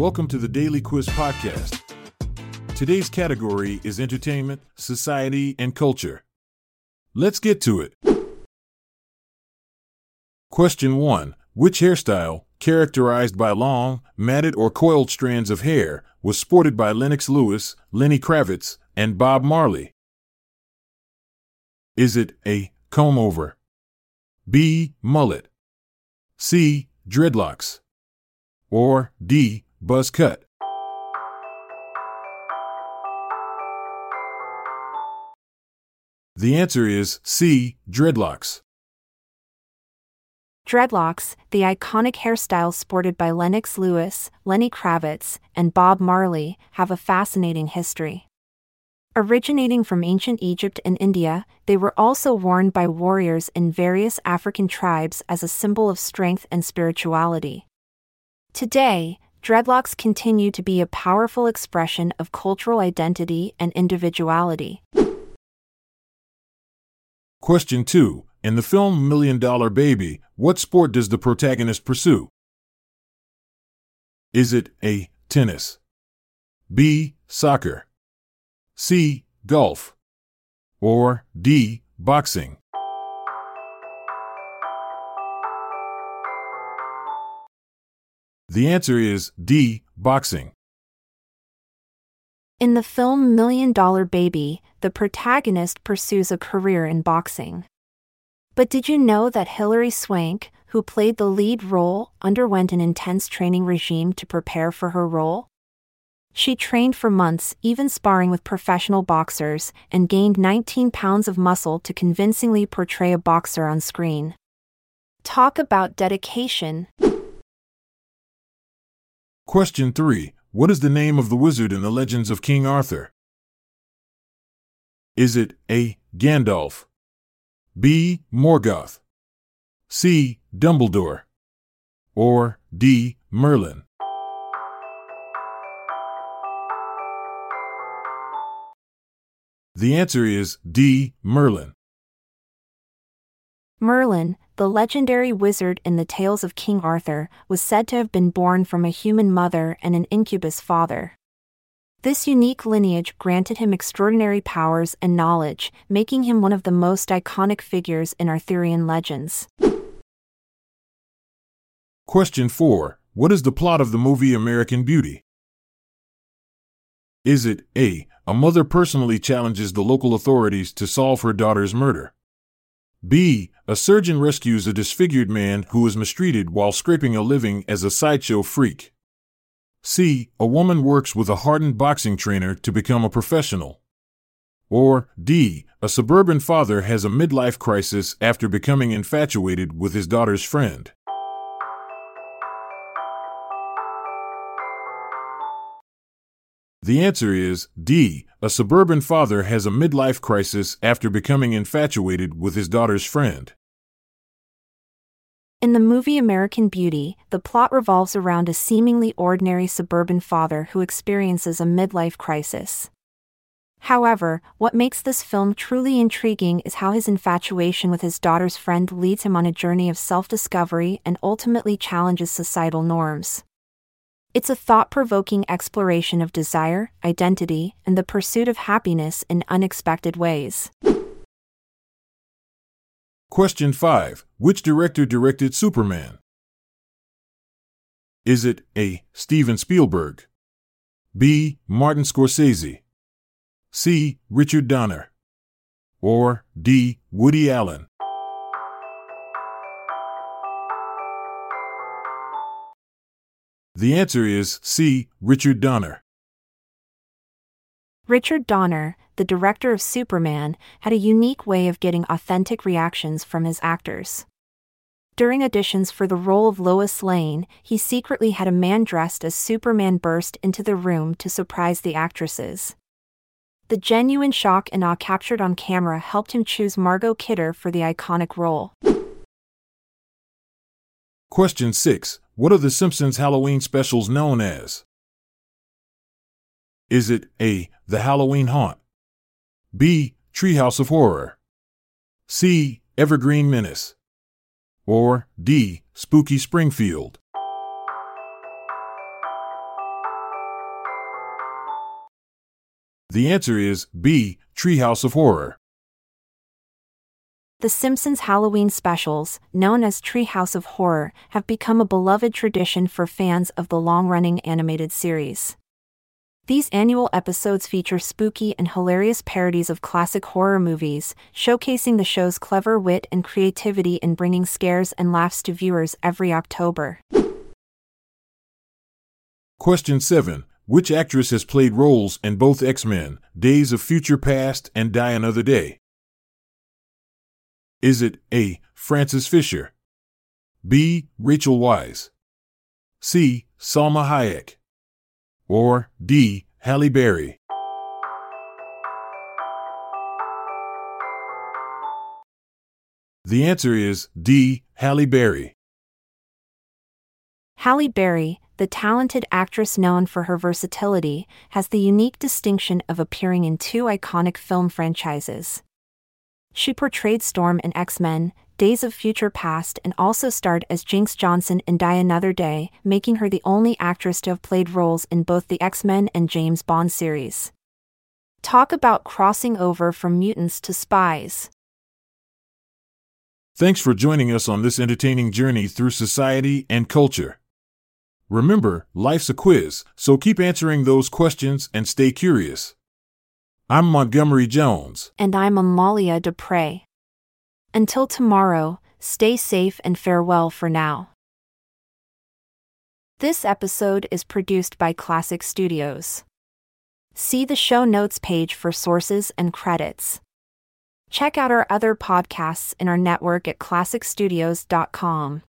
Welcome to the Daily Quiz Podcast. Today's category is entertainment, society, and culture. Let's get to it. Question 1 Which hairstyle, characterized by long, matted, or coiled strands of hair, was sported by Lennox Lewis, Lenny Kravitz, and Bob Marley? Is it A. Comb over? B. Mullet? C. Dreadlocks? Or D. Buzz cut? The answer is C. Dreadlocks. Dreadlocks, the iconic hairstyle sported by Lennox Lewis, Lenny Kravitz, and Bob Marley, have a fascinating history. Originating from ancient Egypt and India, they were also worn by warriors in various African tribes as a symbol of strength and spirituality. Today, dreadlocks continue to be a powerful expression of cultural identity and individuality. Question 2. In the film Million Dollar Baby, what sport does the protagonist pursue? Is it A. Tennis? B. Soccer? C. Golf? Or D. Boxing? The answer is D. Boxing. In the film Million Dollar Baby, the protagonist pursues a career in boxing. But did you know that Hilary Swank, who played the lead role, underwent an intense training regime to prepare for her role? She trained for months, even sparring with professional boxers, and gained 19 pounds of muscle to convincingly portray a boxer on screen. Talk about dedication. Question 3. What is the name of the wizard in the legends of King Arthur? Is it A. Gandalf? B. Morgoth? C. Dumbledore? Or D. Merlin? The answer is D. Merlin. Merlin, the legendary wizard in the tales of King Arthur, was said to have been born from a human mother and an incubus father. This unique lineage granted him extraordinary powers and knowledge, making him one of the most iconic figures in Arthurian legends. Question 4. What is the plot of the movie American Beauty? Is it A. A mother personally challenges the local authorities to solve her daughter's murder? B. A surgeon rescues a disfigured man who is mistreated while scraping a living as a sideshow freak. C. A woman works with a hardened boxing trainer to become a professional. Or D. A suburban father has a midlife crisis after becoming infatuated with his daughter's friend. The answer is D. A suburban father has a midlife crisis after becoming infatuated with his daughter's friend. In the movie American Beauty, the plot revolves around a seemingly ordinary suburban father who experiences a midlife crisis. However, what makes this film truly intriguing is how his infatuation with his daughter's friend leads him on a journey of self discovery and ultimately challenges societal norms. It's a thought provoking exploration of desire, identity, and the pursuit of happiness in unexpected ways. Question 5. Which director directed Superman? Is it A. Steven Spielberg? B. Martin Scorsese? C. Richard Donner? Or D. Woody Allen? The answer is C. Richard Donner. Richard Donner, the director of Superman, had a unique way of getting authentic reactions from his actors. During auditions for the role of Lois Lane, he secretly had a man dressed as Superman burst into the room to surprise the actresses. The genuine shock and awe captured on camera helped him choose Margot Kidder for the iconic role. Question 6. What are the Simpsons Halloween specials known as? Is it A. The Halloween Haunt? B. Treehouse of Horror? C. Evergreen Menace? Or D. Spooky Springfield? The answer is B. Treehouse of Horror. The Simpsons Halloween specials, known as Treehouse of Horror, have become a beloved tradition for fans of the long running animated series. These annual episodes feature spooky and hilarious parodies of classic horror movies, showcasing the show's clever wit and creativity in bringing scares and laughs to viewers every October. Question 7. Which actress has played roles in both X Men, Days of Future Past and Die Another Day? Is it A. Frances Fisher? B. Rachel Weisz? C. Salma Hayek? Or D. Halle Berry? The answer is D. Halle Berry. Halle Berry, the talented actress known for her versatility, has the unique distinction of appearing in two iconic film franchises. She portrayed Storm in X Men, Days of Future Past, and also starred as Jinx Johnson in Die Another Day, making her the only actress to have played roles in both the X Men and James Bond series. Talk about crossing over from mutants to spies. Thanks for joining us on this entertaining journey through society and culture. Remember, life's a quiz, so keep answering those questions and stay curious. I'm Montgomery Jones. And I'm Amalia Dupre. Until tomorrow, stay safe and farewell for now. This episode is produced by Klassic Studios. See the show notes page for sources and credits. Check out our other podcasts in our network at klassicstudios.com.